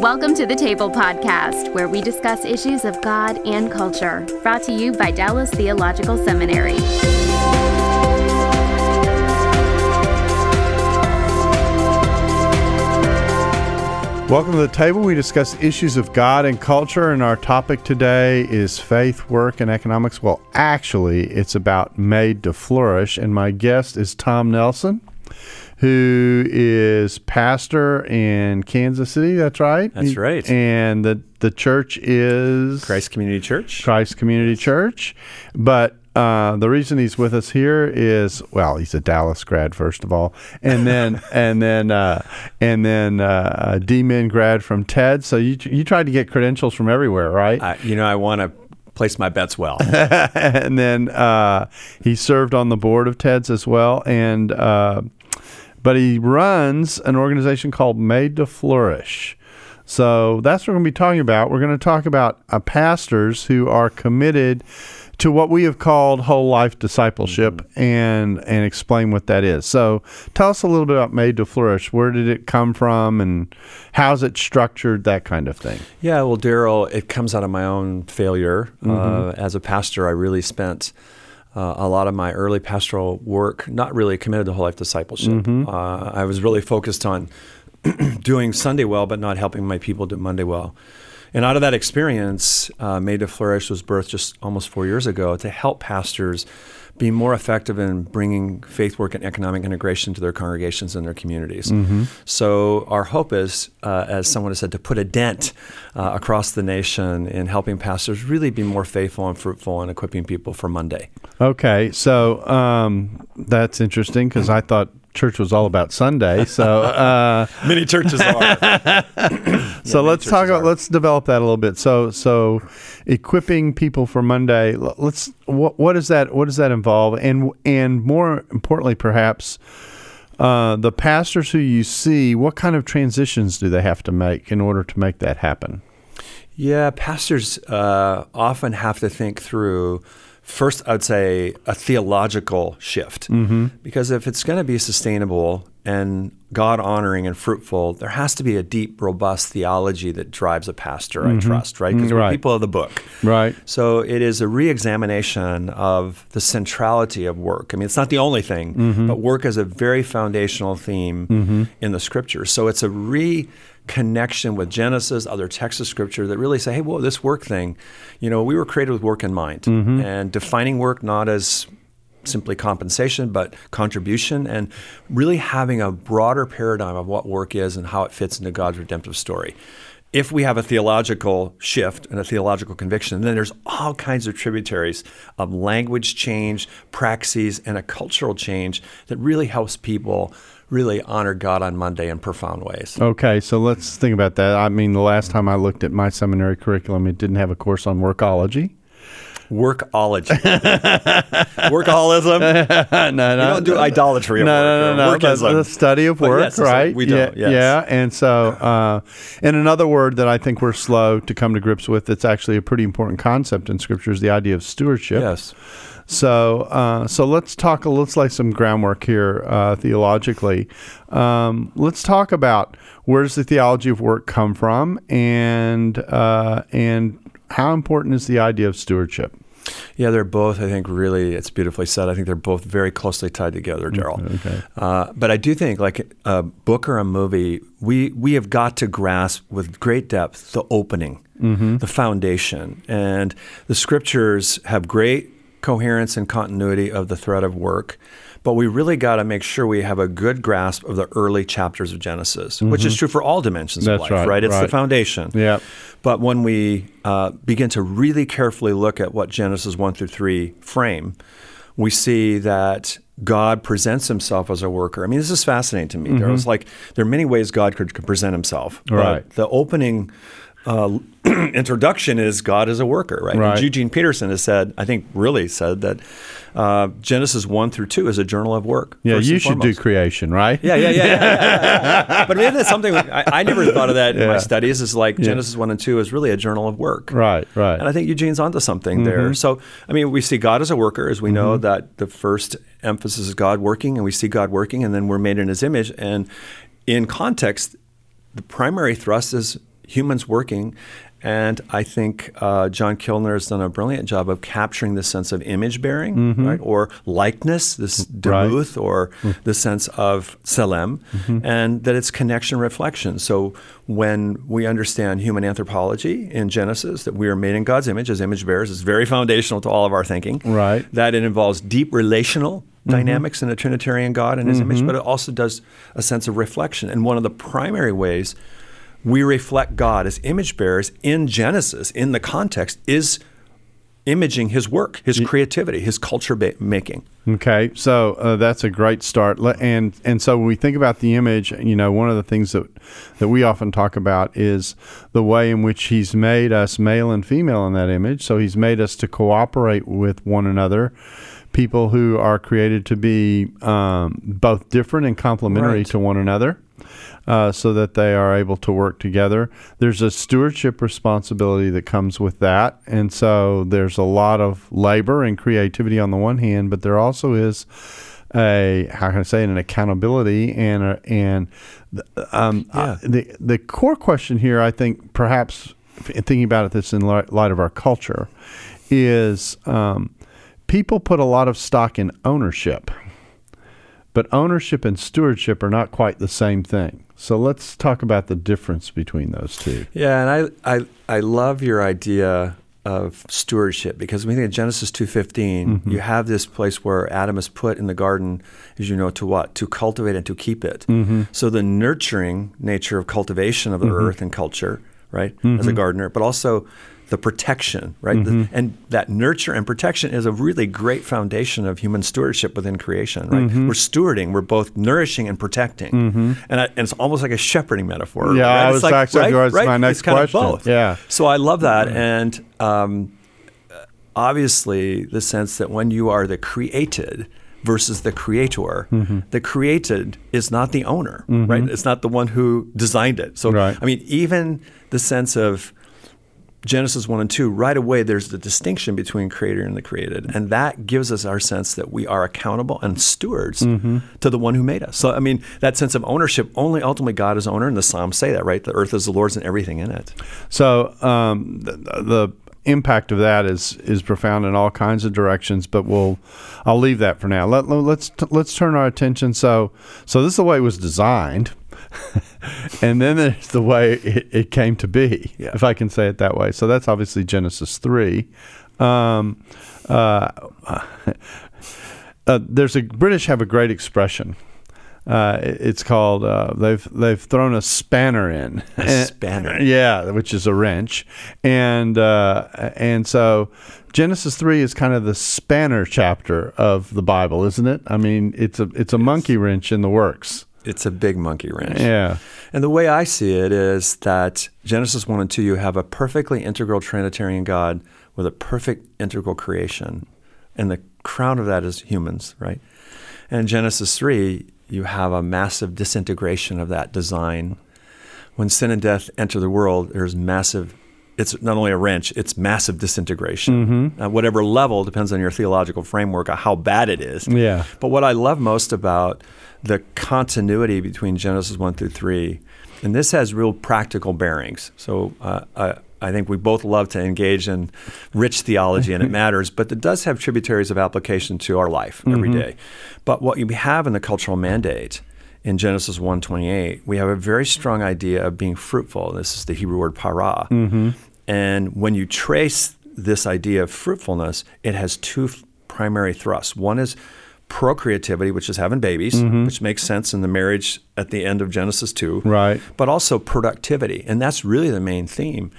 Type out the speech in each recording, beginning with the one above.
Welcome to the Table Podcast, where we discuss issues of God and culture. Brought to you by Dallas Theological Seminary. Welcome to the table. We discuss issues of God and culture, and our topic today is faith, work, and economics. Well, actually, it's about made to flourish, and my guest is Tom Nelson, who is pastor in Kansas City. That's right. That's right. And the the church is Christ Community Church. Christ Community Church, but uh, the reason he's with us here is well, he's a Dallas grad first of all, and then and then uh, and then uh, a D-Min grad from TEDS. So you you tried to get credentials from everywhere, right? Uh, you know, I want to place my bets well. and then uh, he served on the board of TEDS as well, and uh, but he runs an organization called Made to Flourish. So that's what we're going to be talking about. We're going to talk about uh, pastors who are committed to what we have called whole life discipleship Mm-hmm. and and explain what that is. So tell us a little bit about Made to Flourish. Where did it come from and how's it structured? That kind of thing. yeah, well, Darrell, it comes out of my own failure. Uh, as a pastor, I really spent uh, a lot of my early pastoral work not really committed to whole life discipleship. Uh, I was really focused on doing Sunday well, but not helping my people do Monday well. And out of that experience, uh, Made to Flourish was birthed just almost four years ago to help pastors be more effective in bringing faith work and economic integration to their congregations and their communities. So, our hope is, uh, as someone has said, to put a dent uh, across the nation in helping pastors really be more faithful and fruitful and equipping people for Monday. Okay, so um, that's interesting because I thought church was all about Sunday. So, uh, Many churches are. so let's talk about are. let's develop that a little bit. So, so equipping people for Monday. Let's what what does that what does that involve? And and more importantly, perhaps. Uh, the pastors who you see, what kind of transitions do they have to make in order to make that happen? Yeah, pastors uh, often have to think through. First, I'd say a theological shift. Mm-hmm. Because if it's going to be sustainable and God honoring and fruitful, there has to be a deep, robust theology that drives a pastor, I trust, right? Because Mm, we're right. people of the book. Right. So it is a re-examination of the centrality of work. I mean, it's not the only thing, but work is a very foundational theme in the scriptures. So it's a reconnection with Genesis, other texts of scripture that really say, hey, whoa, this work thing, you know, we were created with work in mind mm-hmm. and defining work not as simply compensation, but contribution, and really having a broader paradigm of what work is and how it fits into God's redemptive story. If we have a theological shift and a theological conviction, then there's all kinds of tributaries of language change, praxis, and a cultural change that really helps people really honor God on Monday in profound ways. Okay, so let's think about that. I mean, the last time I looked at my seminary curriculum, it didn't have a course on workology. Workology. Workaholism. no, no, We don't do idolatry of no, work. no, no, no. That's workism. the study of work, yes, right? we don't, Yeah, yes. yeah. And so, uh, and another word that I think we're slow to come to grips with that's actually a pretty important concept in Scripture is the idea of stewardship. Yes. So, uh, so let's talk. Let's lay some groundwork here uh, theologically. Um, let's talk about where does the theology of work come from, and uh, and how important is the idea of stewardship? Yeah, they're both, I think, really, it's beautifully said. I think they're both very closely tied together, Darrell. okay. Uh, but I do think, like a book or a movie, we, we have got to grasp with great depth the opening, the foundation. And the scriptures have great coherence and continuity of the thread of work. But we really got to make sure we have a good grasp of the early chapters of Genesis, which is true for all dimensions That's of life, right, It's the foundation. Yeah. But when we uh, begin to really carefully look at what Genesis 1 through 3 frame, we see that God presents himself as a worker. I mean, this is fascinating to me. There was like there are many ways God could, could present himself. but Right. the opening uh, introduction is God as a worker, right? Right. And Eugene Peterson has said, I think, really said that uh, Genesis 1 through 2 is a journal of work. Yeah, you should do creation, right? Yeah, yeah, yeah, yeah, yeah, yeah. But maybe that's something I, I never thought of that in my studies. Is like Genesis one and two is really a journal of work. Right, right. And I think Eugene's onto something Mm-hmm. there. So, I mean, we see God as a worker, as we know that the first emphasis is God working, and we see God working, and then we're made in His image. And in context, the primary thrust is humans working. And I think uh, John Kilner has done a brilliant job of capturing the sense of image bearing, Mm-hmm. right, or likeness, this demuth, or the sense of selem, Mm-hmm. and that it's connection reflection. So when we understand human anthropology in Genesis, that we are made in God's image as image bearers, is very foundational to all of our thinking. Right. That it involves deep relational dynamics in a Trinitarian God and His image, but it also does a sense of reflection. And one of the primary ways we reflect God as image bearers in Genesis, in the context, is imaging His work, His creativity, His culture ba- making. Okay, so uh, that's a great start, and and so when we think about the image, you know, one of the things that that we often talk about is the way in which He's made us male and female in that image. So He's made us to cooperate with one another, people who are created to be um, both different and complementary Right. to one another. Uh, so that they are able to work together. There's a stewardship responsibility that comes with that. And so there's a lot of labor and creativity on the one hand, but there also is a, how can I say it, an accountability and, a, and um, uh, the, the core question here, I think, perhaps in thinking about it this in light light of our culture, is um, people put a lot of stock in ownership but ownership and stewardship are not quite the same thing. So let's talk about the difference between those two. Yeah, and I, I, I love your idea of stewardship because when we think of Genesis 2.15, mm-hmm. you have this place where Adam is put in the garden, as you know, to what? To cultivate and to keep it. Mm-hmm. So the nurturing nature of cultivation of the mm-hmm. earth and culture, right, as a gardener, but also the protection, right? The- and that nurture and protection is a really great foundation of human stewardship within creation, right? We're stewarding, we're both nourishing and protecting. And, I, and it's almost like a shepherding metaphor. Yeah, right? I It's was like, actually- right, right? my next it's kind question. Of both. Yeah. So I love that, and um, obviously the sense that when you are the created versus the creator, Mm-hmm. the created is not the owner, right? It's not the one who designed it. So Right. I mean, even the sense of Genesis 1 and 2, right away there's the distinction between creator and the created. And that gives us our sense that we are accountable and stewards Mm-hmm. to the one who made us. So, I mean, that sense of ownership, only ultimately God is owner, and the Psalms say that, right? The earth is the Lord's and everything in it. So um, the, the impact of that is is profound in all kinds of directions. But we'll I'll leave that for now. Let, let's let's turn our attention. So so this is the way it was designed. and then there's the way it, it came to be, Yeah. if I can say it that way. So that's obviously Genesis 3. Um, uh, uh, there's a British have a great expression. Uh, it- it's called uh, they've they've thrown a spanner in. A spanner. yeah, which is a wrench, and uh, and so Genesis three is kind of the spanner chapter of the Bible, isn't it? I mean, it's a it's a monkey wrench in the works. It's a big monkey wrench. Yeah. And the way I see it is that Genesis 1 and 2, you have a perfectly integral Trinitarian God with a perfect integral creation. And the crown of that is humans, right? And Genesis 3, you have a massive disintegration of that design. When sin and death enter the world, there's massive, it's not only a wrench, it's massive disintegration. Mm-hmm. At whatever level depends on your theological framework of how bad it is. Yeah. But what I love most about the continuity between Genesis 1 through 3, and this has real practical bearings. So uh, I, I think we both love to engage in rich theology and it matters, but it does have tributaries of application to our life every mm-hmm. day. But what we have in the cultural mandate in Genesis 1:28, we have a very strong idea of being fruitful. This is the Hebrew word para. Mm-hmm. And when you trace this idea of fruitfulness, it has two primary thrusts. One is procreativity, which is having babies, mm-hmm. which makes sense in the marriage at the end of Genesis 2. Right. But also productivity. And that's really the main theme.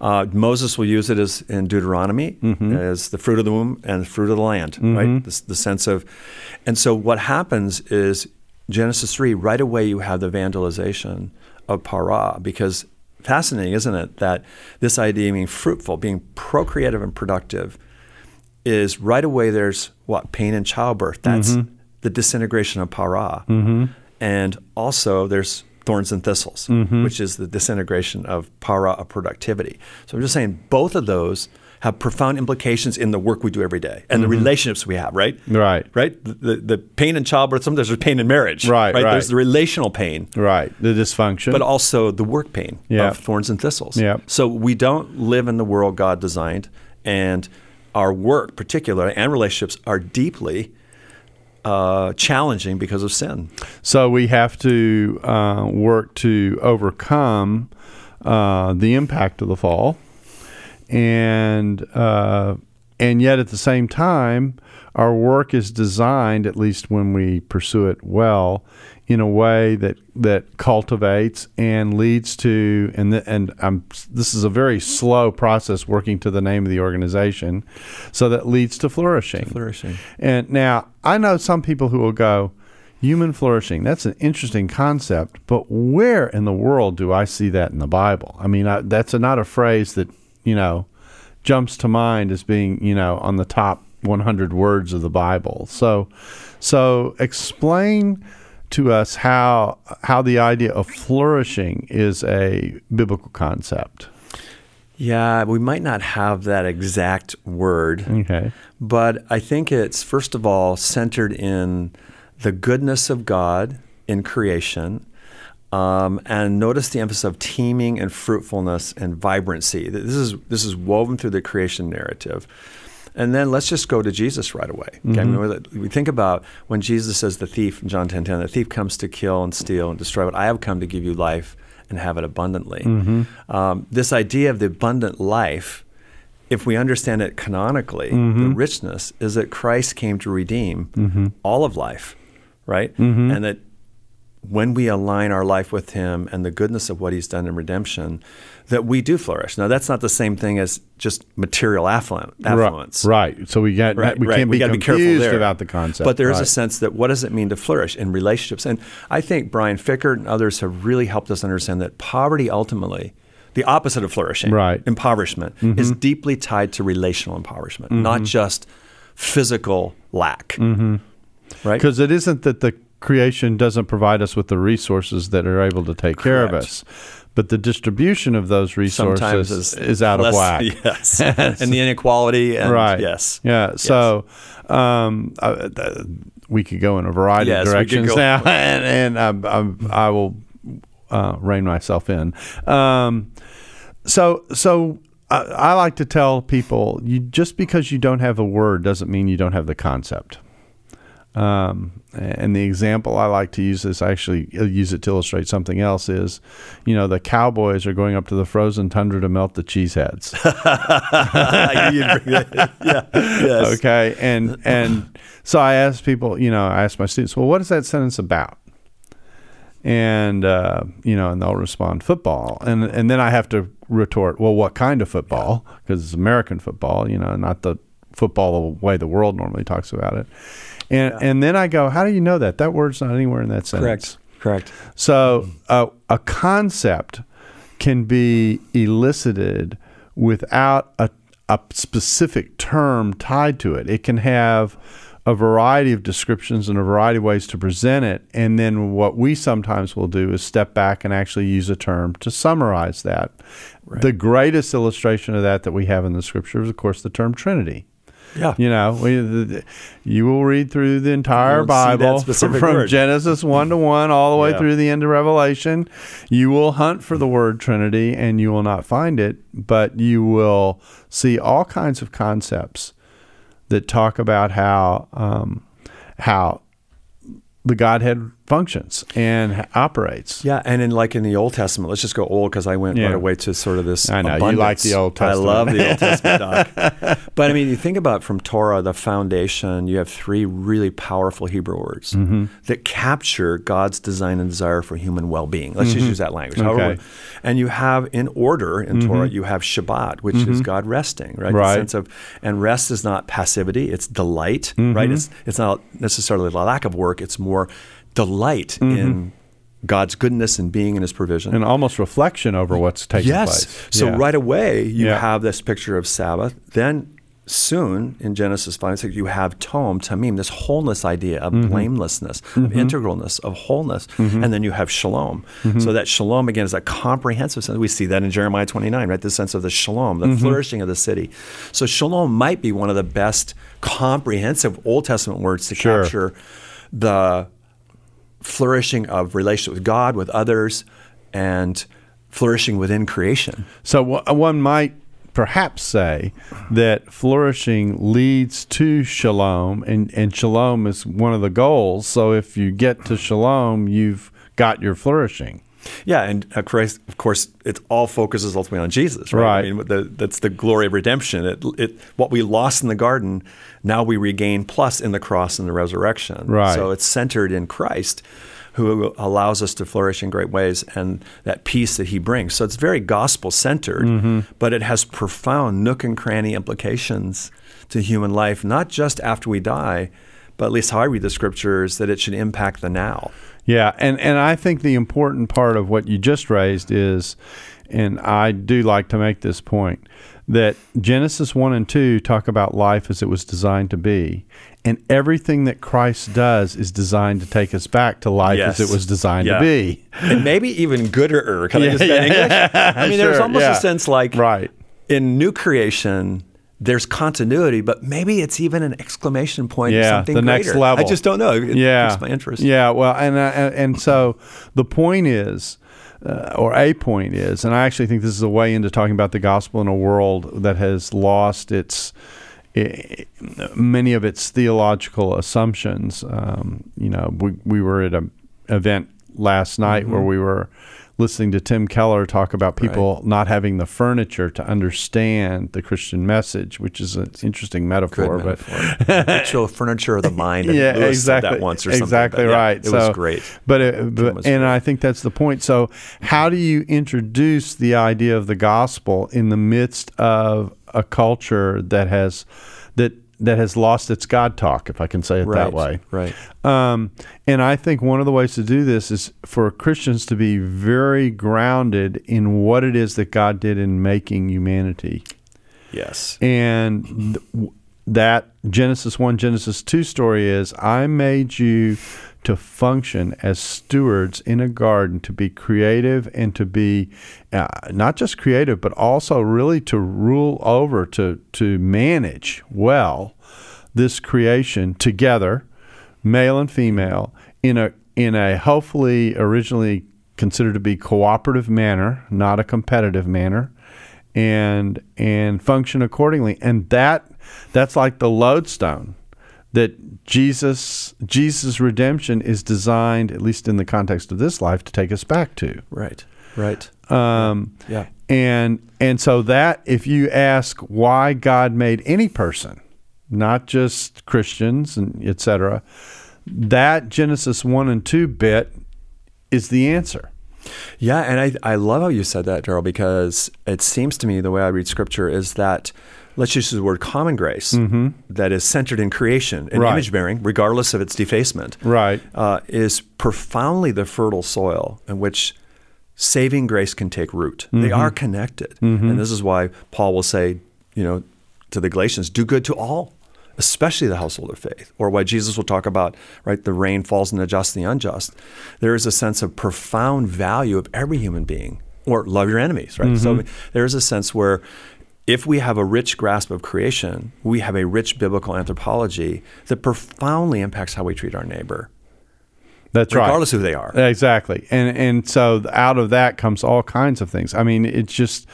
Uh, Moses will use it as in Deuteronomy mm-hmm. as the fruit of the womb and the fruit of the land, right? Mm-hmm. The, the sense of. And so what happens is Genesis 3, right away you have the vandalization of para because fascinating, isn't it, that this idea of being fruitful, being procreative and productive is right away there's what pain in childbirth. That's mm-hmm. the disintegration of para, mm-hmm. and also there's thorns and thistles, mm-hmm. which is the disintegration of para of productivity. So I'm just saying both of those have profound implications in the work we do every day and the relationships we have, right? Right. Right? The, the, the pain in childbirth, sometimes there's pain in marriage. Right, right. There's the relational pain. Right. The dysfunction. But also the work pain Yeah. of thorns and thistles. Yeah. So we don't live in the world God designed, and our work, particularly, and relationships are deeply uh, challenging because of sin. So we have to uh, work to overcome uh, the impact of the fall, and uh, and yet at the same time, our work is designed, at least when we pursue it well, in a way that that cultivates and leads to and th- and I'm this is a very slow process working to the name of the organization, so that leads to flourishing. Flourishing. And now I know some people who will go, human flourishing. That's an interesting concept, but where in the world do I see that in the Bible? I mean, I, that's a, not a phrase that you know jumps to mind as being you know on the top 100 words of the Bible. So, so explain to us how how the idea of flourishing is a biblical concept. Yeah, we might not have that exact word, Okay. but I think it's first of all centered in the goodness of God in creation. Um, and notice the emphasis of teeming and fruitfulness and vibrancy. This is this is woven through the creation narrative. And then let's just go to Jesus right away. Okay? I mean, mm-hmm. we think about when Jesus says the thief in John 10 10, the thief comes to kill and steal and destroy, but I have come to give you life and have it abundantly. Mm-hmm. Um, this idea of the abundant life, if we understand it canonically, the mm-hmm. richness is that Christ came to redeem all of life, right? And that when we align our life with Him and the goodness of what He's done in redemption, that we do flourish. Now, that's not the same thing as just material affluent, affluence. Right. right. So we got Right, we right. can't be gotta confused there. about the concept. But there is a sense that what does it mean to flourish in relationships? And I think Brian Fikkert and others have really helped us understand that poverty ultimately, the opposite of flourishing, Right. impoverishment, mm-hmm. is deeply tied to relational impoverishment, not mm-hmm. just physical lack. Mm-hmm. Right? Because it isn't that the creation doesn't provide us with the resources that are able to take care of us, but the distribution of those resources is, is, out less- of whack. Yes, and the inequality. And right. Yes. Yeah. So um, uh, we could go in a variety Yes, of directions now, and, and I'm, I'm, I will uh, rein myself in. Um, so so. I, I like to tell people, you just because you don't have a word doesn't mean you don't have the concept. Um, and the example I like to use this, I actually use it to illustrate something else. Is, you know, the cowboys are going up to the frozen tundra to melt the cheese heads. yeah. Yes. okay, and and so I ask people, you know, I ask my students, well, what is that sentence about? And uh, you know, and they'll respond football, and and then I have to retort, well, what kind of football? Because it's American football, you know, not the football the way the world normally talks about it. And and then I go, how do you know that? That word's not anywhere in that sentence. Correct. Correct. So uh, a concept can be elicited without a, a specific term tied to it. It can have a variety of descriptions and a variety of ways to present it. And then what we sometimes will do is step back and actually use a term to summarize that. The greatest illustration of that that we have in the scripture is, of course, the term Trinity. Yeah. You know, we, you will read through the entire You won't see that Bible specific from. Genesis 1 to 1 all the way Yeah. through the end of Revelation. You will hunt for the word Trinity and you will not find it, but you will see all kinds of concepts that talk about how um, how the Godhead functions and operates. Yeah, and in like in the Old Testament, let's just go old because I went Yeah. right away to sort of this. I know, you like the Old Testament. I love the Old Testament, Doc. But I mean, you think about from Torah, the foundation. You have three really powerful Hebrew words Mm-hmm. that capture God's design and desire for human well-being. Let's just use that language. However- Mm-hmm. Okay. and you have in order in Torah, you have Shabbat, which is God resting, right? Mm-hmm. Right. The sense of and rest is not passivity; it's delight, Mm-hmm. right? It's it's not necessarily the lack of work; it's more delight in mm-hmm. God's goodness and being in His provision. And almost reflection over what's taking yes. place. So Yeah. right away you Yeah. have this picture of Sabbath. Then soon in Genesis 5 6, you have tom, tamim, this wholeness idea of mm-hmm. blamelessness, of mm-hmm. integralness, of wholeness. And then you have shalom. So that shalom, again, is a comprehensive sense. We see that in Jeremiah 29, right? The sense of the shalom, the flourishing of the city. So shalom might be one of the best comprehensive Old Testament words to Sure. capture the flourishing of relationship with God, with others, and flourishing within creation. So uh, one might perhaps say that flourishing leads to shalom, and, and shalom is one of the goals. So if you get to shalom, you've got your flourishing. Yeah, and uh, Christ, of course, it all focuses ultimately on Jesus, right? Right. I mean, the, that's the glory of redemption. It, it, what we lost in the garden, now we regain plus in the cross and the resurrection. Right. So it's centered in Christ, who allows us to flourish in great ways, and that peace that He brings. So it's very gospel centered, Mm-hmm. but it has profound nook and cranny implications to human life, not just after we die, but at least how I read the scriptures, that it should impact the now. Yeah, and and I think the important part of what you just raised is, and I do like to make this point that Genesis one and two talk about life as it was designed to be, and everything that Christ does is designed to take us back to life as it was designed Yeah. to be. and maybe even gooder. Can I just say yeah, English? I mean, there's Sure, almost yeah. a sense like Right. in new creation, there's continuity, but maybe it's even an exclamation point. Yeah, something the next greater. level. I just don't know. It yeah, piques my interest. Yeah, well, and uh, and, so the point is, uh, or a point is, and I actually think this is a way into talking about the gospel in a world that has lost its. i many of its theological assumptions. Um, you know, we, we were at an event last night where we were listening to Tim Keller talk about people not having the furniture to understand the Christian message, which is an interesting metaphor. Good but metaphor. Ritual furniture of the mind. And yeah, Lewis said exactly. That once or something. exactly but yeah, right. It so, was great. But, it, but was and great. I think that's the point. So, how do you introduce the idea of the gospel in the midst of a culture that has that that has lost its God talk, if I can say it that way? right. Um, and I think one of the ways to do this is for Christians to be very grounded in what it is that God did in making humanity Yes. and th- that Genesis 1, Genesis 2 story is I made you to function as stewards in a garden, to be creative and to be uh, not just creative, but also really to rule over, to, to manage well this creation together, male and female, in a, in a hopefully originally considered to be cooperative manner, not a competitive manner and and function accordingly. And that that's like the lodestone that Jesus Jesus redemption is designed at least in the context of this life to take us back to Right. Right. um, Yeah. and and so that if you ask why God made any person not just Christians and etc that Genesis 1 and 2 bit is the answer Yeah, and I, I love how you said that, Darrell, because it seems to me the way I read scripture is that let's use the word common grace mm-hmm. that is centered in creation and Right. image bearing, regardless of its defacement, right uh, is profoundly the fertile soil in which saving grace can take root. They mm-hmm. are connected. Mm-hmm. And this is why Paul will say, you know, to the Galatians, do good to all, especially the household of faith. Or why Jesus will talk about, right, the rain falls on the just and the unjust. There is a sense of profound value of every human being. Or love your enemies, right? So there is a sense where if we have a rich grasp of creation, we have a rich biblical anthropology that profoundly impacts how we treat our neighbor, that's right regardless of who they are. Exactly, and and so out of that comes all kinds of things. I mean, it's just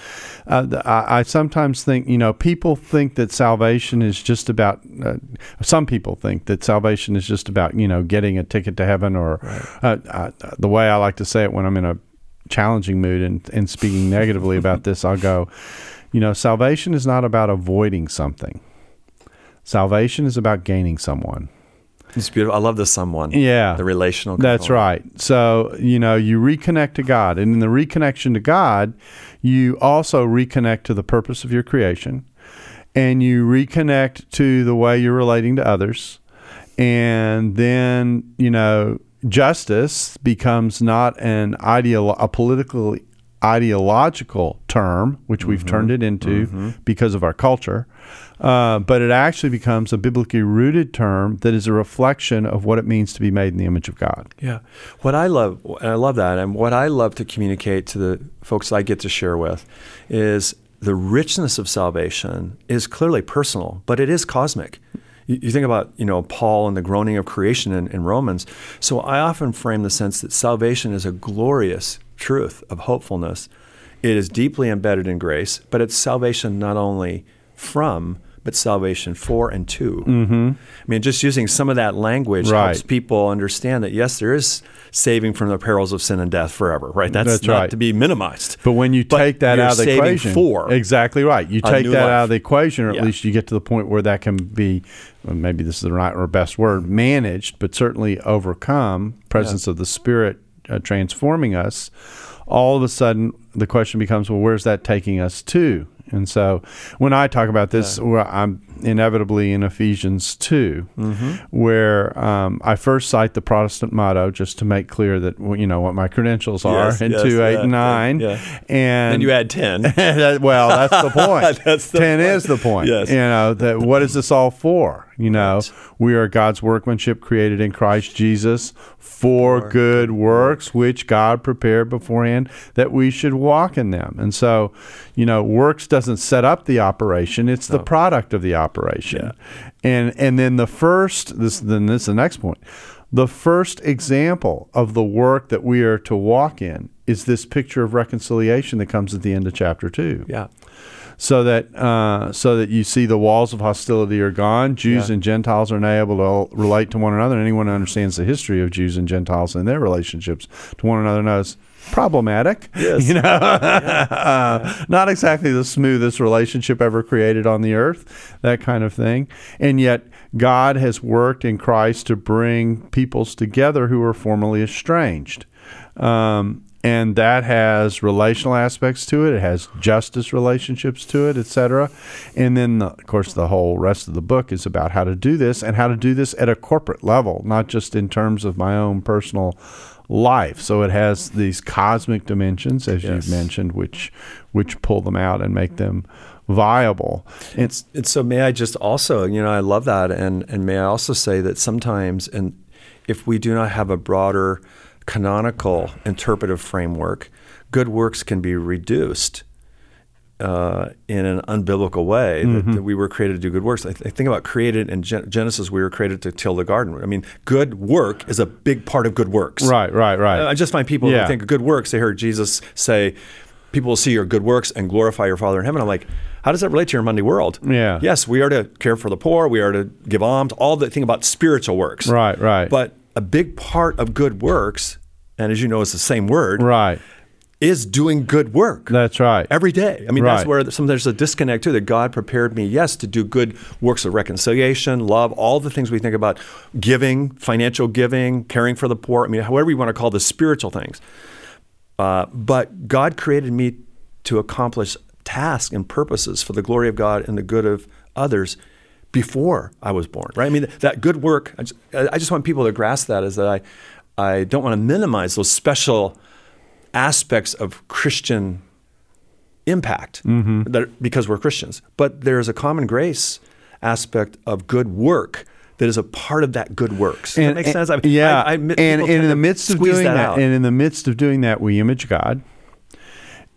uh, I, I sometimes think you know people think that salvation is just about. Uh, some people think that salvation is just about you know getting a ticket to heaven, or uh, uh, the way I like to say it when I'm in a challenging mood and, and speaking negatively about this, I'll go, you know, salvation is not about avoiding something. Salvation is about gaining someone. It's beautiful. I love the someone. Yeah. The relational. That's right. So, you know, you reconnect to God. And in the reconnection to God, you also reconnect to the purpose of your creation and you reconnect to the way you're relating to others. And then, you know, justice becomes not an ideal, a politically ideological term, which we've Mm-hmm. turned it into because of our culture. Uh, but it actually becomes a biblically rooted term that is a reflection of what it means to be made in the image of God. Yeah. What I love, and I love that, and what I love to communicate to the folks I get to share with is the richness of salvation is clearly personal, but it is cosmic. You, you think about, you know, Paul and the groaning of creation in, in Romans. So I often frame the sense that salvation is a glorious truth of hopefulness. It is deeply embedded in grace, but it's salvation not only from, but salvation for and to. Mm-hmm. I mean, just using some of that language Right. helps people understand that yes, there is saving from the perils of sin and death forever. Right? That's, That's not right. to be minimized. But when you But take that out of the equation, for exactly right. You take that out of the equation, or at Yeah. least you get to the point where that can be, well, maybe this is the right or best word, managed, but certainly overcome. Presence of the Spirit uh, transforming us. All of a sudden, the question becomes, well, where's that taking us to? And so, when I talk about this, well, I'm inevitably in Ephesians 2, Mm-hmm. where um, I first cite the Protestant motto just to make clear that well, you know what my credentials are Yes, in yes, 2, 8, yeah, and 9. yeah. And And you add 10. well, that's the point. That's the 10 point. is the point. Yes. You know, that what is this all for? You know, we are God's workmanship created in Christ Jesus for, good works, which God prepared beforehand that we should walk in them. And so, you know, works doesn't set up the operation, it's the product of the operation. And and then the first this then this is the next point. The first example of the work that we are to walk in is this picture of reconciliation that comes at the end of chapter 2 yeah. So that uh, so that you see the walls of hostility are gone. Jews Yeah. and Gentiles are now able to relate to one another. Anyone who understands the history of Jews and Gentiles and their relationships to one another knows problematic. Yes. You know, uh, not exactly the smoothest relationship ever created on the earth. That kind of thing, and yet. God has worked in Christ to bring peoples together who were formerly estranged. Um, and that has relational aspects to it. It has justice relationships to it, etc. And then, the, of course, the whole rest of the book is about how to do this and how to do this at a corporate level, not just in terms of my own personal life. So it has these cosmic dimensions, as Yes. you've mentioned, which which pull them out and make them viable. And And so may I just also, you know, I love that, and and may I also say that sometimes, and if we do not have a broader canonical interpretive framework, good works can be reduced uh, in an unbiblical way. That, that we were created to do good works. I, th- I think about created in Gen- Genesis, we were created to till the garden. I mean, good work is a big part of good works. right, right, right. I just find people Yeah. who think of good works, they heard Jesus say, People will see your good works and glorify your Father in heaven. I'm like, how does that relate to your Monday world? Yeah. Yes, we are to care for the poor, we are to give alms, all the thing about spiritual works. Right, right. But a big part of good works, and as you know, it's the same word, right. is doing good work. That's right. Every day. I mean, that's where some, there's a disconnect too. That God prepared me, yes, to do good works of reconciliation, love, all the things we think about, giving, financial giving, caring for the poor. I mean, however you want to call the spiritual things. Uh, but God created me to accomplish tasks and purposes for the glory of God and the good of others before I was born. Right? I mean, that good work. I just, I just want people to grasp that. Is that I, I don't want to minimize those special aspects of Christian impact mm-hmm. that, because we're Christians. But there's a common grace aspect of good work that is a part of that good works. Does that make sense? I mean, yeah, I, I, and, and in the midst of doing that, out. and in the midst of doing that, we image God.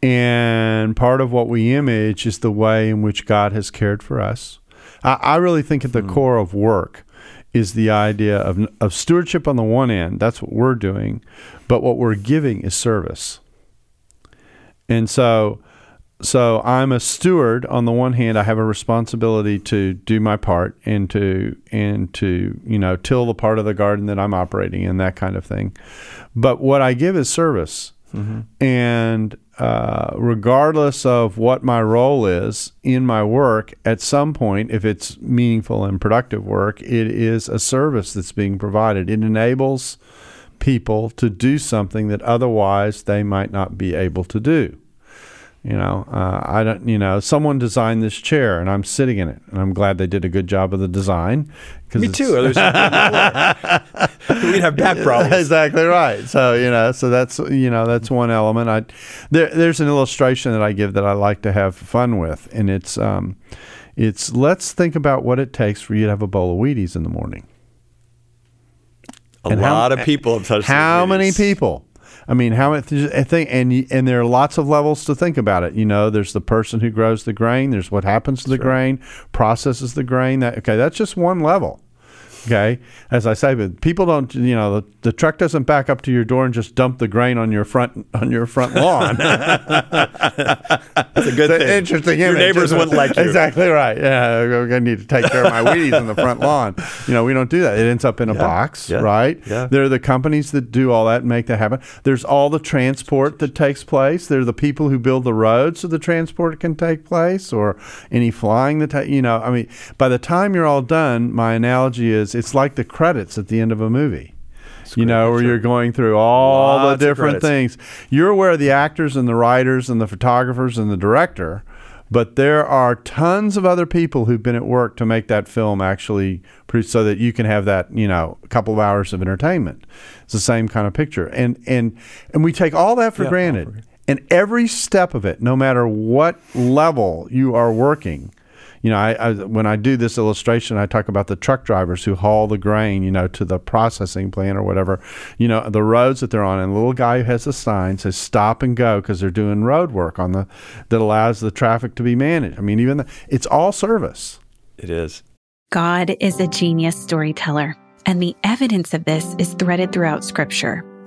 And part of what we image is the way in which God has cared for us. I, I really think at the Hmm. core of work is the idea of, of stewardship on the one end. That's what we're doing. But what we're giving is service. And so, so I'm a steward on the one hand. I have a responsibility to do my part and to and to you know till the part of the garden that I'm operating in, that kind of thing. But what I give is service, and uh, regardless of what my role is in my work, at some point, if it's meaningful and productive work, it is a service that's being provided. It enables people to do something that otherwise they might not be able to do. You know, uh, I don't. You know, someone designed this chair, and I'm sitting in it, and I'm glad they did a good job of the design. Me too. We'd have back problems. exactly right. So you know, so that's you know that's one element. I there, there's an illustration that I give that I like to have fun with, and it's um, it's let's think about what it takes for you to have a bowl of Wheaties in the morning. A And how- lot of people have touched. How many people? I mean, how many? I think, and and there are lots of levels to think about it. You know, there's the person who grows the grain. There's what happens to the grain, processes the grain. That okay, that's just one level. Okay, as I say, but people don't. You know, the, the truck doesn't back up to your door and just dump the grain on your front on your front lawn. That's a good It's an thing. interesting Your image. neighbors wouldn't like you. Exactly right. Yeah, we're to need to take care of my Wheaties in the front lawn. You know, we don't do that. It ends up in a box, yeah, right? yeah. There are the companies that do all that and make that happen. There's all the transport that takes place. There are the people who build the roads so the transport can take place, or any flying that ta- you know. I mean, by the time you're all done, my analogy is it's like the credits at the end of a movie. You know, where you're going through all Lots the different things. You're aware of the actors and the writers and the photographers and the director, but there are tons of other people who've been at work to make that film actually produce so that you can have that, you know, a couple of hours of entertainment. It's the same kind of picture. And and and we take all that for Yeah, granted. and every step of it, no matter what level you are working, you know, I, I when I do this illustration, I talk about the truck drivers who haul the grain, you know, to the processing plant or whatever. You know, the roads that they're on, and the little guy who has a sign says "Stop and Go" because they're doing road work on the that allows the traffic to be managed. I mean, even the, it's all service. It is. God is a genius storyteller, and the evidence of this is threaded throughout Scripture.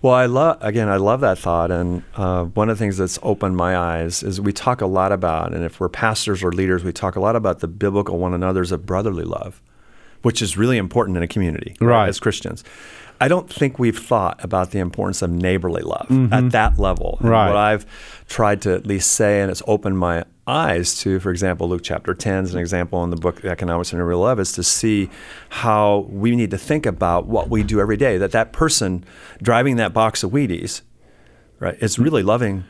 Well, I love again. I love that thought, and uh, one of the things that's opened my eyes is we talk a lot about, and if we're pastors or leaders, we talk a lot about the biblical one another's of brotherly love, which is really important in a community, Right. As Christians, I don't think we've thought about the importance of neighborly love at that level. Right. What I've tried to at least say, and it's opened my eyes to, for example, Luke chapter 10 is an example in the book The Economics of Neighborly Love, is to see how we need to think about what we do every day. That that person driving that box of Wheaties, right, is really loving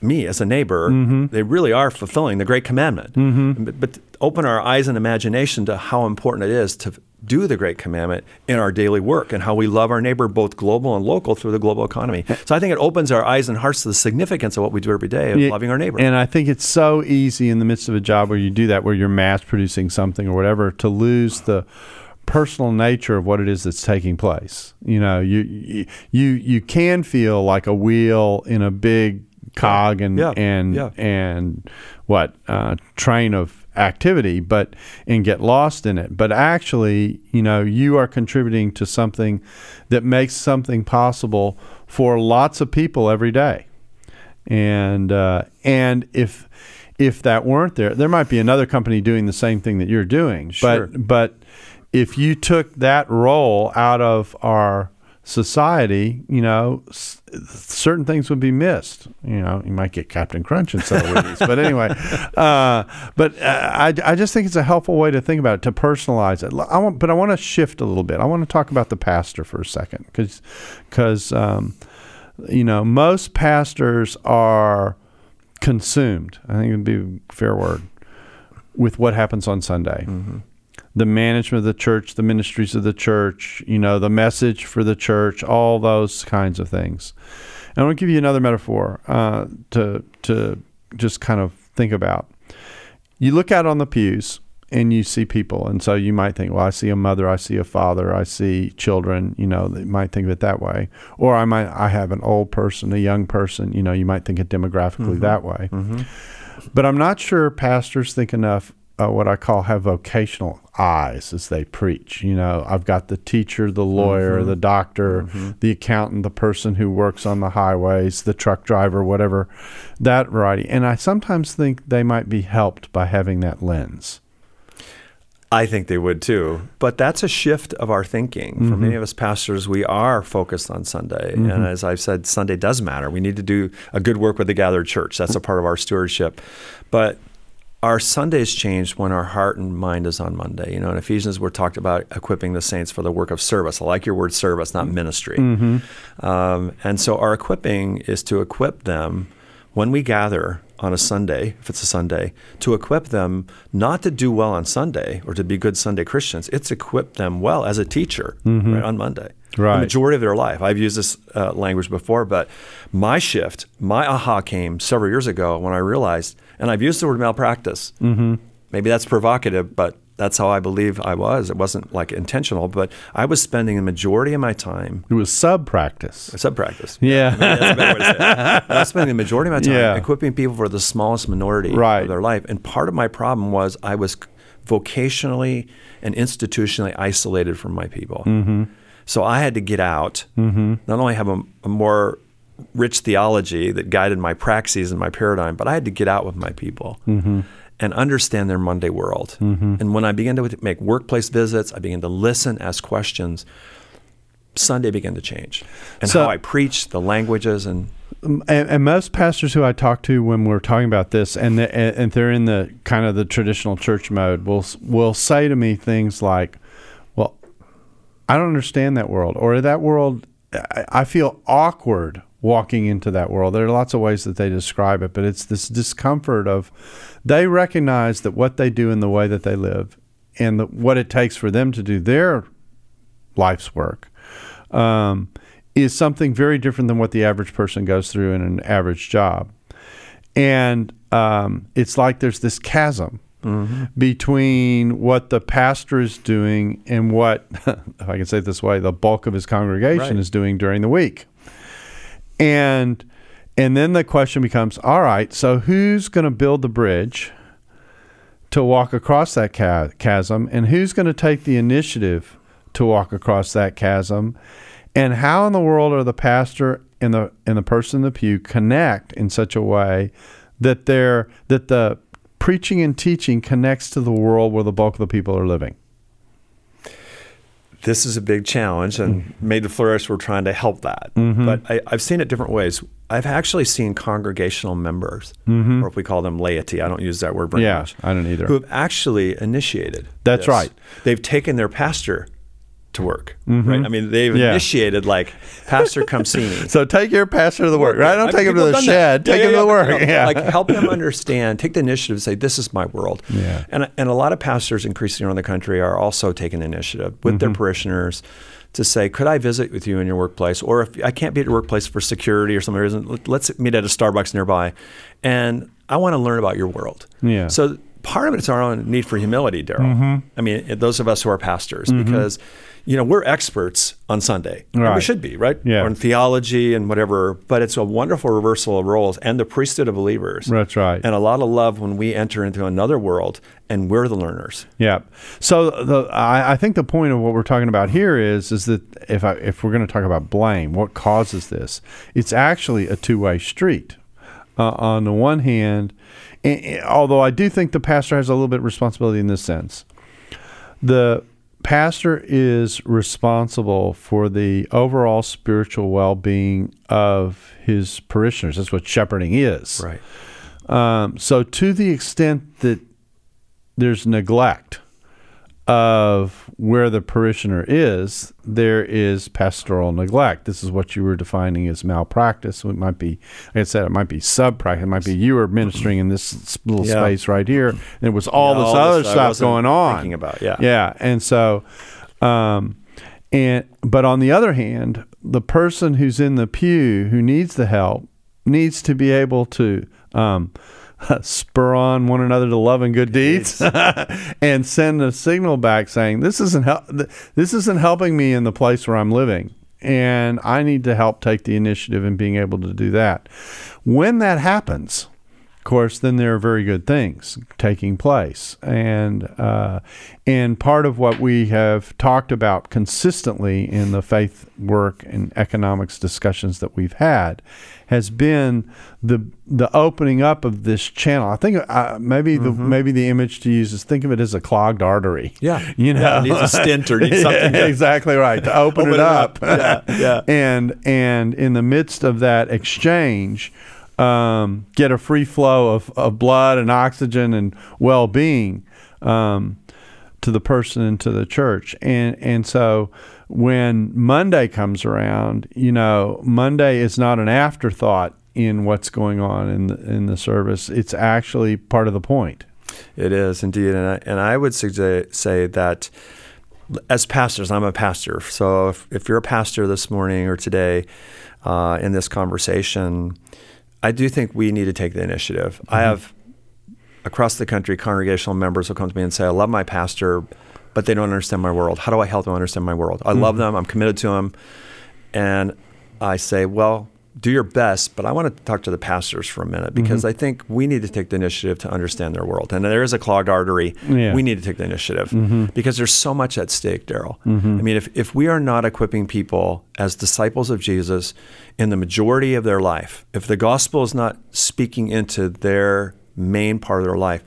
me as a neighbor. Mm-hmm. They really are fulfilling the great commandment. Mm-hmm. But, but open our eyes and imagination to how important it is to do the great commandment in our daily work and how we love our neighbor both global and local through the global economy. So I think it opens our eyes and hearts to the significance of what we do every day of Yeah, loving our neighbor. And I think it's so easy in the midst of a job where you do that, where you're mass producing something or whatever, to lose the personal nature of what it is that's taking place. You know, you you you, can feel like a wheel in a big cog and Yeah. and Yeah. and what uh, train of activity, but and get lost in it. But actually, you know, you are contributing to something that makes something possible for lots of people every day and uh, and if if that weren't there, there might be another company doing the same thing that you're doing. Sure. But but if you took that role out of our society, you know, s- certain things would be missed. You know, you might get Captain Crunch and sell Wheaties. but anyway, uh, but uh, I, I just think it's a helpful way to think about it, to personalize it. I want, but I want to shift a little bit. I want to talk about the pastor for a second because because um, you know most pastors are consumed. I think it'd be a fair word with what happens on Sunday. The management of the church, the ministries of the church, you know, the message for the church, all those kinds of things. And I want to give you another metaphor uh, to to just kind of think about. You look out on the pews, and you see people, and so you might think, well, I see a mother, I see a father, I see children. You know, you might think of it that way. Or I might, I have an old person, a young person. You know, you might think it demographically that way. But I'm not sure pastors think enough. Uh, what I call have vocational eyes as they preach. You know, I've got the teacher, the lawyer, mm-hmm. the doctor, mm-hmm. the accountant, the person who works on the highways, the truck driver, whatever, that variety. And I sometimes think they might be helped by having that lens. I think they would too. But that's a shift of our thinking. For many mm-hmm. of us pastors, we are focused on Sunday. And as I've said, Sunday does matter. We need to do a good work with the gathered church. That's a part of our stewardship. But our Sundays changed when our heart and mind is on Monday. You know, in Ephesians, we're talked about equipping the saints for the work of service. I like your word service, not ministry. Um, and so our equipping is to equip them when we gather on a Sunday, if it's a Sunday, to equip them not to do well on Sunday or to be good Sunday Christians. It's equip them well as a teacher right, on Monday. Right. The majority of their life. I've used this uh, language before, but my shift, my aha came several years ago when I realized, and I've used the word malpractice. Mm-hmm. Maybe that's provocative, but that's how I believe I was. It wasn't like intentional, but I was spending the majority of my time It was sub practice. sub practice. Yeah. That's way to say it. I was spending the majority of my time Yeah. equipping people for the smallest minority Right. of their life. And part of my problem was I was vocationally and institutionally isolated from my people. Mm-hmm. So I had to get out, not only have a, a more rich theology that guided my praxis and my paradigm, but I had to get out with my people. Mm-hmm. And understand their Monday world. And when I began to make workplace visits, I began to listen, ask questions. Sunday began to change, and So- how I preach, the languages, and and, and most pastors who I talk to when we're talking about this, and the, and they're in the kind of the traditional church mode, will will say to me things like, "Well, I don't understand that world, or that world, I feel awkward walking into that world." There are lots of ways that they describe it, but it's this discomfort of they recognize that what they do and the way that they live, and the, what it takes for them to do their life's work um, is something very different than what the average person goes through in an average job. And um, it's like there's this chasm between what the pastor is doing and what, if I can say it this way, the bulk of his congregation Right. is doing during the week. And and then the question becomes, all right, so who's going to build the bridge to walk across that chasm, and who's going to take the initiative to walk across that chasm, and how in the world are the pastor and the and the person in the pew connect in such a way that they're that the preaching and teaching connects to the world where the bulk of the people are living. This is a big challenge. And Mm. Made to Flourish, we're trying to help that. Mm-hmm. But I, I've seen it different ways. I've actually seen congregational members, Mm-hmm. or if we call them laity, I don't use that word very Yeah, much. I don't either. Who have actually initiated. That's this. right. They've taken their pastor to work, right? I mean, they've Mm-hmm. Yeah. initiated like, Pastor, come see me. So take your pastor to the work, right? Don't I take him to the shed. that. Take Yeah, him yeah, to the work. No, Yeah. Like help them understand. Take the initiative say, "This is my world." Yeah. And and a lot of pastors increasingly around the country are also taking initiative with Mm-hmm. their parishioners to say, "Could I visit with you in your workplace? Or if I can't be at your workplace for security or some reason, let- let's meet at a Starbucks nearby, and I want to learn about your world." Yeah. So part of it is our own need for humility, Darrell. I mean, those of us who are pastors, because you know we're experts on Sunday. And we should be, right? Yeah. Or in theology and whatever. But it's a wonderful reversal of roles and the priesthood of believers. That's right. And a lot of love when we enter into another world and we're the learners. Yeah. So the I, I think the point of what we're talking about here is is that if I, if we're going to talk about blame, what causes this? It's actually a two way street. Uh, on the one hand, and, and although I do think the pastor has a little bit of responsibility in this sense, the pastor is responsible for the overall spiritual well being of his parishioners. That's what shepherding is. Right. Um, so, to the extent that there's neglect of where the parishioner is, there is pastoral neglect. This is what you were defining as malpractice. It might be, like I said, it might be subpractice. It might be you were ministering in this little Yeah. space right here, and it was all Yeah, this all this other I stuff going on. thinking about, yeah. yeah, and so, um, and but on the other hand, the person who's in the pew who needs the help needs to be able to um, spur on one another to love and good deeds, and send a signal back saying this isn't hel- this isn't helping me in the place where I'm living, and I need to help take the initiative in being able to do that. When that happens, course, then there are very good things taking place, and uh, and part of what we have talked about consistently in the faith work and economics discussions that we've had has been the the opening up of this channel. I think uh, maybe the Mm-hmm. maybe the image to use is think of it as a clogged artery. Yeah. you know, Yeah, it needs a stent or needs something to- exactly right to open, Open it it up. up. Yeah, yeah. and and in the midst of that exchange, um, get a free flow of, of blood and oxygen and well being. Um, to the person and to the church. And and so when Monday comes around, you know, Monday is not an afterthought in what's going on in the, in the service. It's actually part of the point. It is indeed, and I, and I would suggest, say that as pastors, I'm a pastor. So if, if you're a pastor this morning or today uh, in this conversation, I do think we need to take the initiative. I mm-hmm. have across the country congregational members will come to me and say, "I love my pastor, but they don't understand my world. How do I help them understand my world? I mm-hmm. love them. I'm committed to them." And I say, "Well." Do your best, but I want to talk to the pastors for a minute mm-hmm. because I think we need to take the initiative to understand their world. And there is a clogged artery. Yeah. We need to take the initiative mm-hmm. because there's so much at stake, Darrell. Mm-hmm. I mean, if, if we are not equipping people as disciples of Jesus in the majority of their life, if the gospel is not speaking into their main part of their life,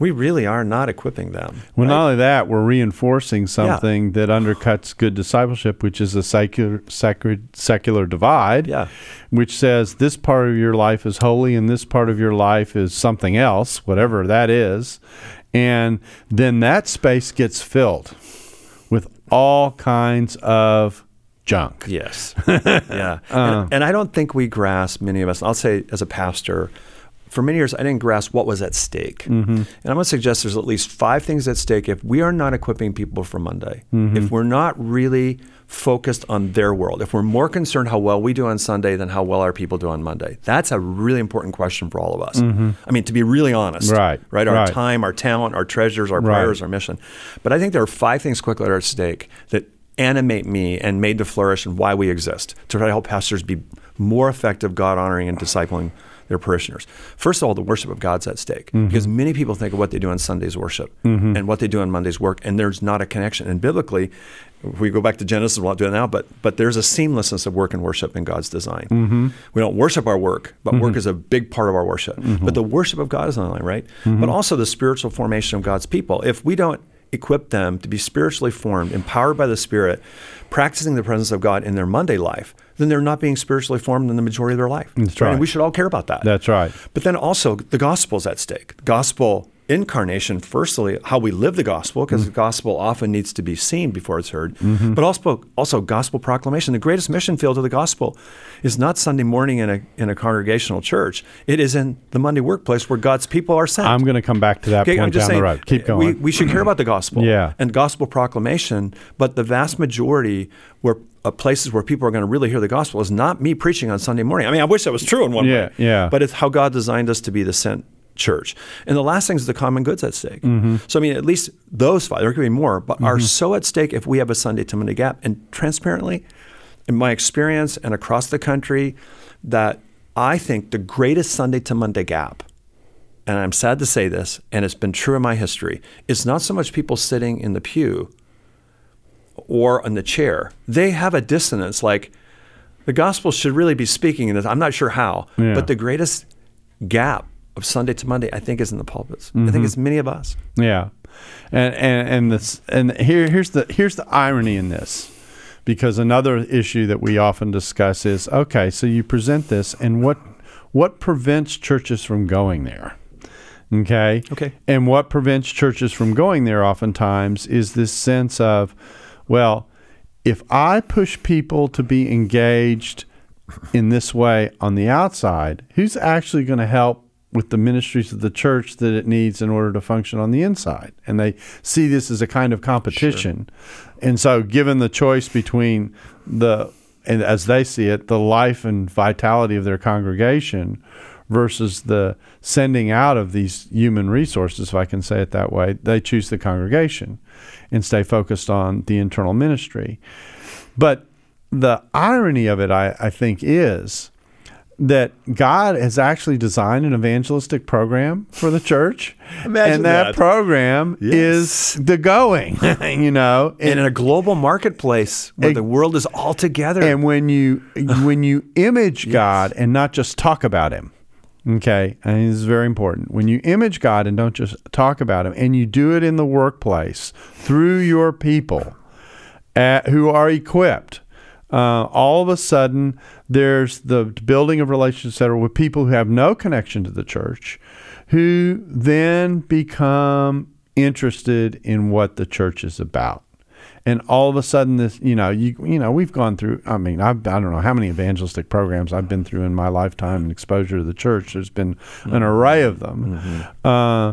we really are not equipping them. Well, right? not only that, we're reinforcing something that undercuts good discipleship, which is a secular, secular, secular divide, Yeah. which says this part of your life is holy and this part of your life is something else, whatever that is. And then that space gets filled with all kinds of junk. Yes. yeah. and, uh. and I don't think we grasp, many of us, I'll say as a pastor, for many years, I didn't grasp what was at stake. Mm-hmm. And I'm going to suggest there's at least five things at stake if we are not equipping people for Monday, Mm-hmm. if we're not really focused on their world, if we're more concerned how well we do on Sunday than how well our people do on Monday. That's a really important question for all of us. I mean, to be really honest. Mm-hmm. Right, Right. Our right. time, our talent, our treasures, our Right. prayers, our mission. But I think there are five things quickly that are at stake that animate me and made to flourish and why we exist to try to help pastors be more effective, God honoring, and discipling their parishioners. First of all, the worship of God's at stake Mm-hmm. because many people think of what they do on Sunday's worship and what they do on Monday's work, and there's not a connection. And biblically, if we go back to Genesis, we'll not do it now, but but there's a seamlessness of work and worship in God's design. Mm-hmm. We don't worship our work, but work is a big part of our worship. Mm-hmm. But the worship of God is on the line, right? But also the spiritual formation of God's people. If we don't equip them to be spiritually formed, empowered by the Spirit, practicing the presence of God in their Monday life, then they're not being spiritually formed in the majority of their life. That's And right. we should all care about that. That's right. But then also the gospel's at stake. Gospel incarnation, firstly, how we live the gospel, because the mm. gospel often needs to be seen before it's heard. Mm-hmm. But also also gospel proclamation. The greatest mission field of the gospel is not Sunday morning in a in a congregational church. It is in the Monday workplace where God's people are sent. I'm going to come back to that Okay, point I'm just down saying, the road. Keep going. We, we should care about the gospel Yeah. and gospel proclamation, but the vast majority where uh, places where people are going to really hear the gospel is not me preaching on Sunday morning. I mean, I wish that was true in one Yeah, way. yeah. But it's how God designed us to be the sent church. And the last thing is the common goods at stake. Mm-hmm. So I mean, at least those five, there could be more, but are so at stake if we have a Sunday to Monday gap. And transparently, in my experience and across the country, that I think the greatest Sunday to Monday gap and I'm sad to say this, and it's been true in my history, it's not so much people sitting in the pew or in the chair. They have a dissonance like the gospel should really be speaking in this. I'm not sure how, Yeah. but the greatest gap of Sunday to Monday, I think, is in the pulpits. I Mm-hmm. think it's many of us. Yeah, and and and this and here here's the here's the irony in this, because another issue that we often discuss is okay, so you present this, and what what prevents churches from going there? Okay. Okay. And what prevents churches from going there oftentimes is this sense of, well, if I push people to be engaged in this way on the outside, who's actually going to help with the ministries of the church that it needs in order to function on the inside? And they see this as a kind of competition. And so, given the choice between the, and as they see it, the life and vitality of their congregation versus the sending out of these human resources, if I can say it that way. They choose the congregation and stay focused on the internal ministry. But the irony of it, I, I think, is that God has actually designed an evangelistic program for the church. Imagine and that, that. program Yes. is the going, you know. And in a global marketplace where the world is all together. And when you when you image God and not just talk about him, okay, and this is very important. When you image God and don't just talk about him, and you do it in the workplace through your people uh, who are equipped. Uh, all of a sudden, there's the building of relationships that are with people who have no connection to the church, who then become interested in what the church is about and all of a sudden this you know you you know we've gone through i mean I've, i don't know how many evangelistic programs i've been through in my lifetime and exposure to the church. There's been an array of them. Uh,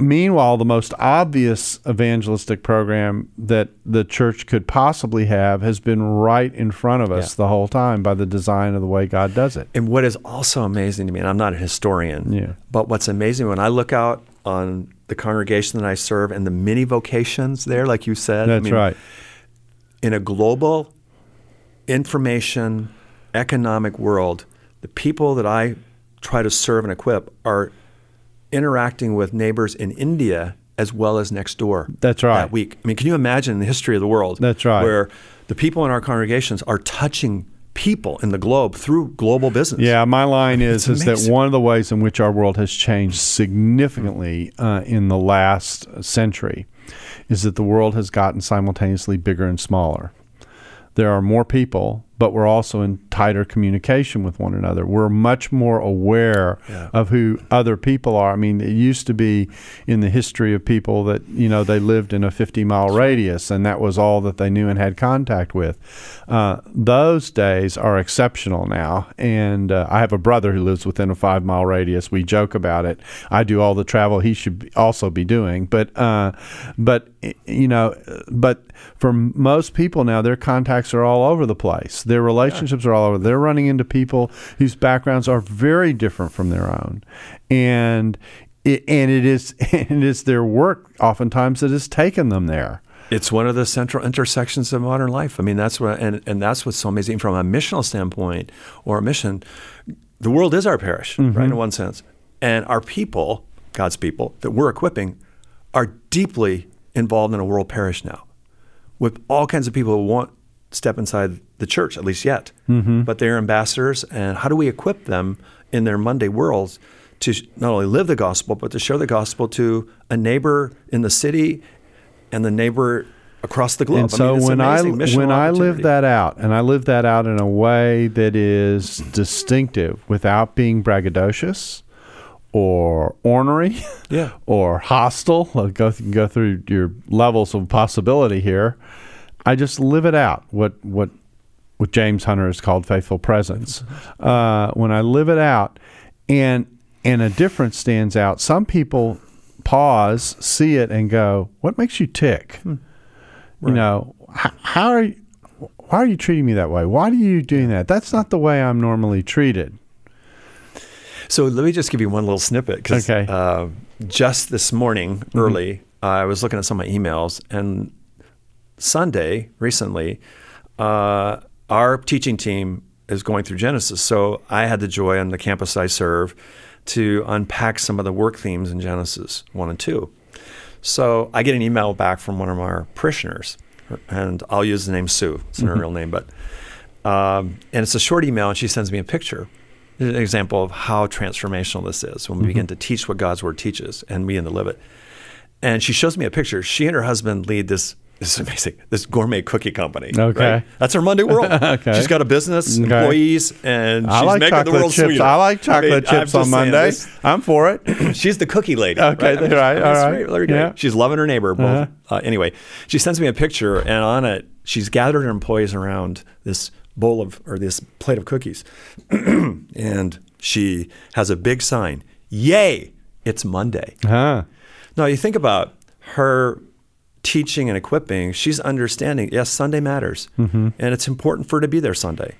meanwhile the most obvious evangelistic program that the church could possibly have has been right in front of us the whole time by the design of the way god does it. And what is also amazing to me, and I'm not a historian, Yeah. but what's amazing when I look out on the congregation that I serve and the many vocations there, like you said. I that's mean, right In a global information economic world, the people that I try to serve and equip are interacting with neighbors in India as well as next door. That's right. That week. I mean, can you imagine the history of the world? That's right. Where the people in our congregations are touching people in the globe through global business. Yeah, my line is is that one of the ways in which our world has changed significantly uh, in the last century is that the world has gotten simultaneously bigger and smaller. There are more people, but we're also in tighter communication with one another. We're much more aware Yeah. of who other people are. I mean, it used to be in the history of people that, you know, they lived in a 50 mile radius and that was all that they knew and had contact with. Uh, those days are exceptional now. And uh, I have a brother who lives within a five mile radius. We joke about it. I do all the travel he should also be doing. But, uh, but, you know, but for most people now, their contacts are all over the place. Their relationships are all over. They're running into people whose backgrounds are very different from their own, and it, and it is and it is their work oftentimes that has taken them there. It's one of the central intersections of modern life. I mean, that's what, and, and that's what's so amazing from a missional standpoint or a mission. The world is our parish, right, mm-hmm. in one sense. And our people, God's people, that we're equipping, are deeply involved in a world parish now with all kinds of people who won't step inside the church, at least yet. Mm-hmm. But they're ambassadors. And how do we equip them in their Monday worlds to not only live the gospel, but to share the gospel to a neighbor in the city and the neighbor across the globe? And so it's when I when I live that out, and I live that out in a way that is distinctive without being braggadocious or ornery, Yeah. or hostile. I'll go go through your levels of possibility here. I just live it out. What what what James Hunter has called faithful presence. Uh, when I live it out, and and a difference stands out. Some people pause, see it, and go, "What makes you tick?" You know, how, how are you? Why are you treating me that way? Why are you doing that? That's not the way I'm normally treated. So let me just give you one little snippet. Okay. Uh, just this morning, early, I was looking at some of my emails, and Sunday recently, uh, our teaching team is going through Genesis. So I had the joy on the campus I serve to unpack some of the work themes in Genesis one and two. So I get an email back from one of our parishioners, and I'll use the name Sue. It's not her real name, but um, and it's a short email, and she sends me a picture, an example of how transformational this is when we begin to teach what God's Word teaches and we begin to live it. And she shows me a picture. She and her husband lead this. This is amazing. This gourmet cookie company. Okay. right? that's her Monday world. Okay. she's got a business, employees, and I she's like making the chocolate world chips. sweeter. I like chocolate I'm chips on Monday. this- I'm for it. She's the cookie lady. Okay, right? I mean, right, I mean, all right. great. Yeah. She's loving her neighbor. Both. Uh-huh. Uh, anyway, she sends me a picture, and on it, she's gathered her employees around this bowl of or this plate of cookies, and she has a big sign: "Yay! It's Monday." Huh. Now you think about her teaching and equipping. She's understanding. Yes, Sunday matters, Mm-hmm. and it's important for her to be there Sunday.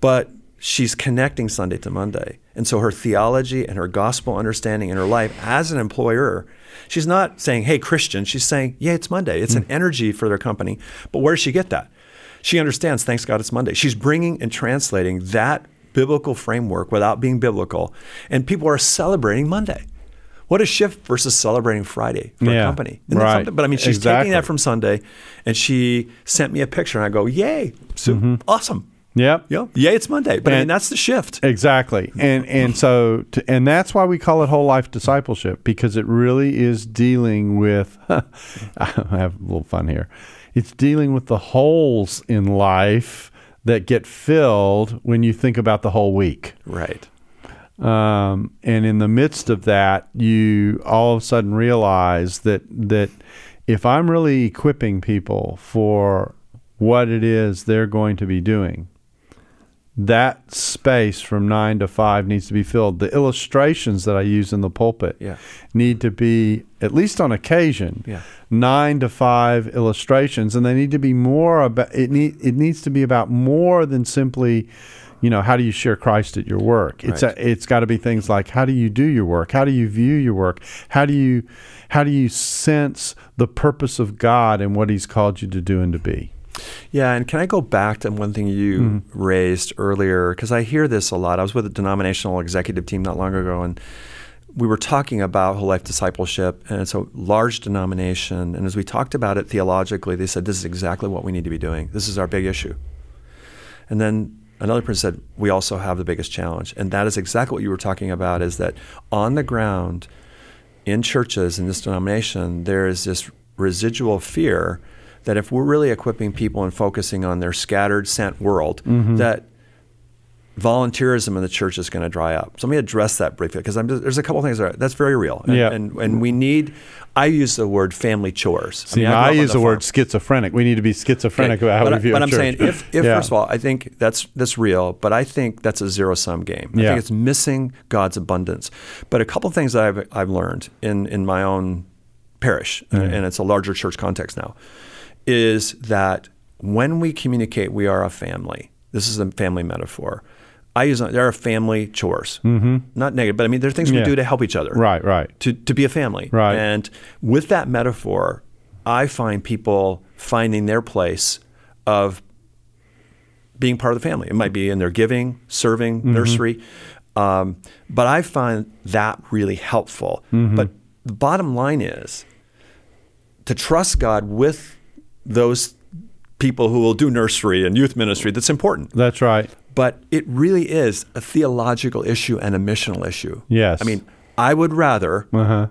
But she's connecting Sunday to Monday. And so her theology and her gospel understanding in her life as an employer, she's not saying, hey, Christian. She's saying, yeah, it's Monday. It's an energy for their company. But where does she get that? She understands, thanks God, it's Monday. She's bringing and translating that biblical framework without being biblical. And people are celebrating Monday. What a shift versus celebrating Friday for Yeah, a company. Right. But I mean, she's Exactly. taking that from Sunday and she sent me a picture and I go, yay, so mm-hmm. awesome. Yep. Yeah, yay, it's Monday. But I mean, And- that's the shift. Exactly, and and so to, and that's why we call it whole life discipleship because it really is dealing with. I have a little fun here. It's dealing with the holes in life that get filled when you think about the whole week. Right. Um, and in the midst of that, you all of a sudden realize that that if I'm really equipping people for what it is they're going to be doing, that space from nine to five needs to be filled. The illustrations that I use in the pulpit Yeah. need to be, at least on occasion, Yeah. nine to five illustrations, and they need to be more about. It need it needs to be about more than simply, you know, how do you share Christ at your work? It's Right. a, it's got to be things like how do you do your work? How do you view your work? How do you how do you sense the purpose of God and what He's called you to do and to be? Yeah, and can I go back to one thing you Mm-hmm. raised earlier? Because I hear this a lot. I was with a denominational executive team not long ago, and we were talking about whole life discipleship, and it's a large denomination. And as we talked about it theologically, they said, This is exactly what we need to be doing. This is our big issue. And then another person said, We also have the biggest challenge. And that is exactly what you were talking about is that on the ground, in churches in this denomination, there is this residual fear that if we're really equipping people and focusing on their scattered, sent world, Mm-hmm. that volunteerism in the church is going to dry up. So let me address that briefly because there's a couple things that are, that's very real. And, Yeah. and and we need. I use the word family chores. See, mean, now grew I use the, farm. word schizophrenic. We need to be schizophrenic Okay, about how but, we I- view but I'm church. saying if, if Yeah. first of all, I think that's that's real, but I think that's a zero sum game. I Yeah. think it's missing God's abundance. But a couple things that I've I've learned in in my own parish, and- and it's a larger church context now, is that when we communicate, we are a family. This is a family metaphor. I use there are family chores, mm-hmm. not negative, but I mean there are things Yeah. we do to help each other, Right, right. to, to be a family. Right. And with that metaphor, I find people finding their place of being part of the family. It might be in their giving, serving, Mm-hmm. nursery. Um, but I find that really helpful. Mm-hmm. But the bottom line is to trust God with those people who will do nursery and youth ministry. That's important. That's right. But it really is a theological issue and a missional issue. Yes. I mean, I would rather Uh-huh.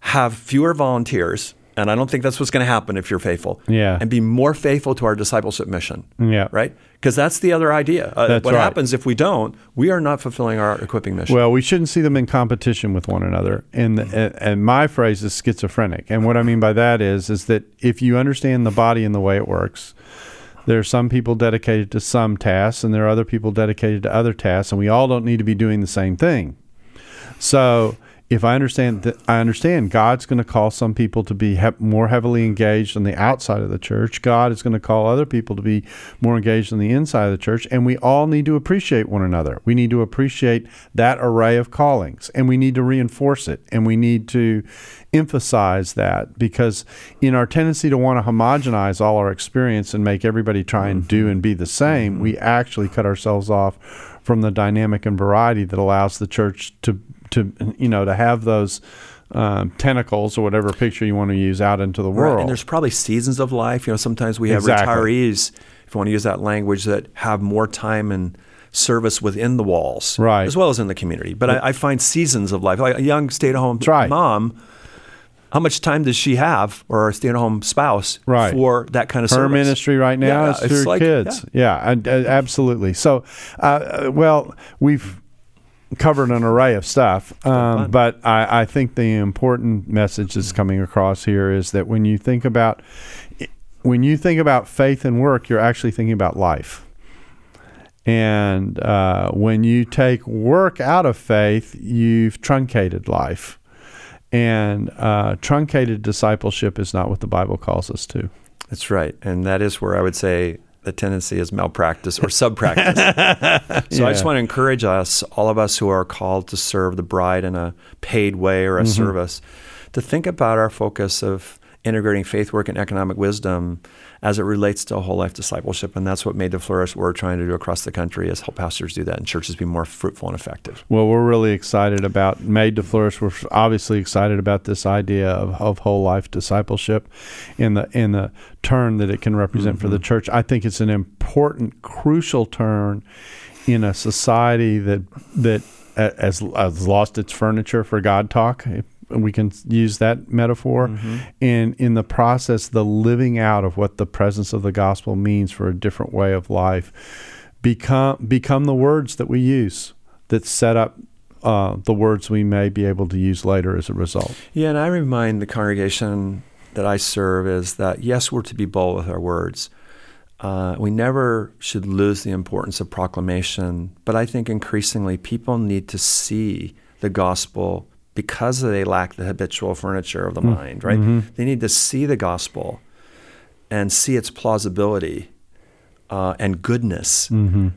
have fewer volunteers, and I don't think that's what's going to happen if you're faithful. Yeah. And be more faithful to our discipleship mission. Yeah. Right? Because that's the other idea. Uh, what right. happens if we don't, we are not fulfilling our equipping mission. Well, we shouldn't see them in competition with one another. And, and and my phrase is schizophrenic. And what I mean by that is is that if you understand the body and the way it works, there are some people dedicated to some tasks, and there are other people dedicated to other tasks, and we all don't need to be doing the same thing. So if I understand that, I understand God's going to call some people to be he- more heavily engaged on the outside of the church. God is going to call other people to be more engaged on the inside of the church, and we all need to appreciate one another. We need to appreciate that array of callings, and we need to reinforce it, and we need to emphasize that because in our tendency to want to homogenize all our experience and make everybody try and do mm-hmm. and be the same, mm-hmm. we actually cut ourselves off from the dynamic and variety that allows the church to to you know to have those um, tentacles or whatever picture you want to use out into the Right, world. And there's probably seasons of life. You know, sometimes we have Exactly. retirees, if you want to use that language, that have more time and service within the walls, Right. as well as in the community. But I, I find seasons of life, like a young stay-at-home right. mom. How much time does she have, or a stay-at-home spouse, Right. for that kind of her service? ministry right now Yeah, is through like- kids. Yeah, and- uh, absolutely. So, uh, well, we've covered an array of stuff, um, but I, I think the important message that's coming across here is that when you think about when you think about faith and work, you're actually thinking about life. And uh, when you take work out of faith, you've truncated life. And uh, truncated discipleship is not what the Bible calls us to. That's right, and that is where I would say the tendency is malpractice or subpractice. so I just want to encourage us, all of us who are called to serve the bride in a paid way or a Mm-hmm. service, to think about our focus of integrating faith work and economic wisdom as it relates to whole life discipleship. And that's what Made to Flourish we're trying to do across the country is help pastors do that and churches be more fruitful and effective. Well, we're really excited about Made to Flourish. We're obviously excited about this idea of, of whole life discipleship in the in the turn that it can represent for the mm-hmm. church. I think it's an important, crucial turn in a society that that has, has lost its furniture for God talk. We can use that metaphor, and in the process, the living out of what the presence of the gospel means for a different way of life become become the words that we use that set up uh, the words we may be able to use later as a result. Yeah, and I remind the congregation that I serve is that yes, we're to be bold with our words. Uh, we never should lose the importance of proclamation, but I think increasingly people need to see the gospel because they lack the habitual furniture of the mind, right? They need to see the gospel and see its plausibility uh, and goodness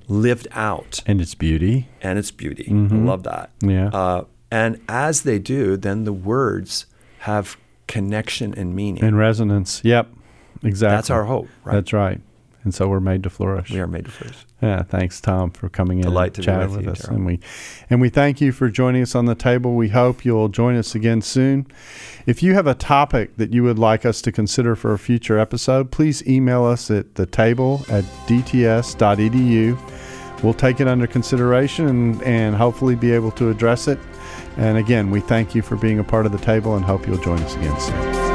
lived out And its beauty. and its beauty. I love that. Yeah. Uh, and as they do, then the words have connection and meaning. And resonance. Yep. Exactly. That's our hope, right? That's right. And so we're made to flourish. we are made to flourish. Yeah, thanks, Tom, for coming in Delight and to be chatting with with you, us. Darrell. And we and we thank you for joining us on the table. We hope you'll join us again soon. If you have a topic that you would like us to consider for a future episode, please email us at the table at dts.edu. We'll take it under consideration and, and hopefully be able to address it. And again, we thank you for being a part of the table and hope you'll join us again soon.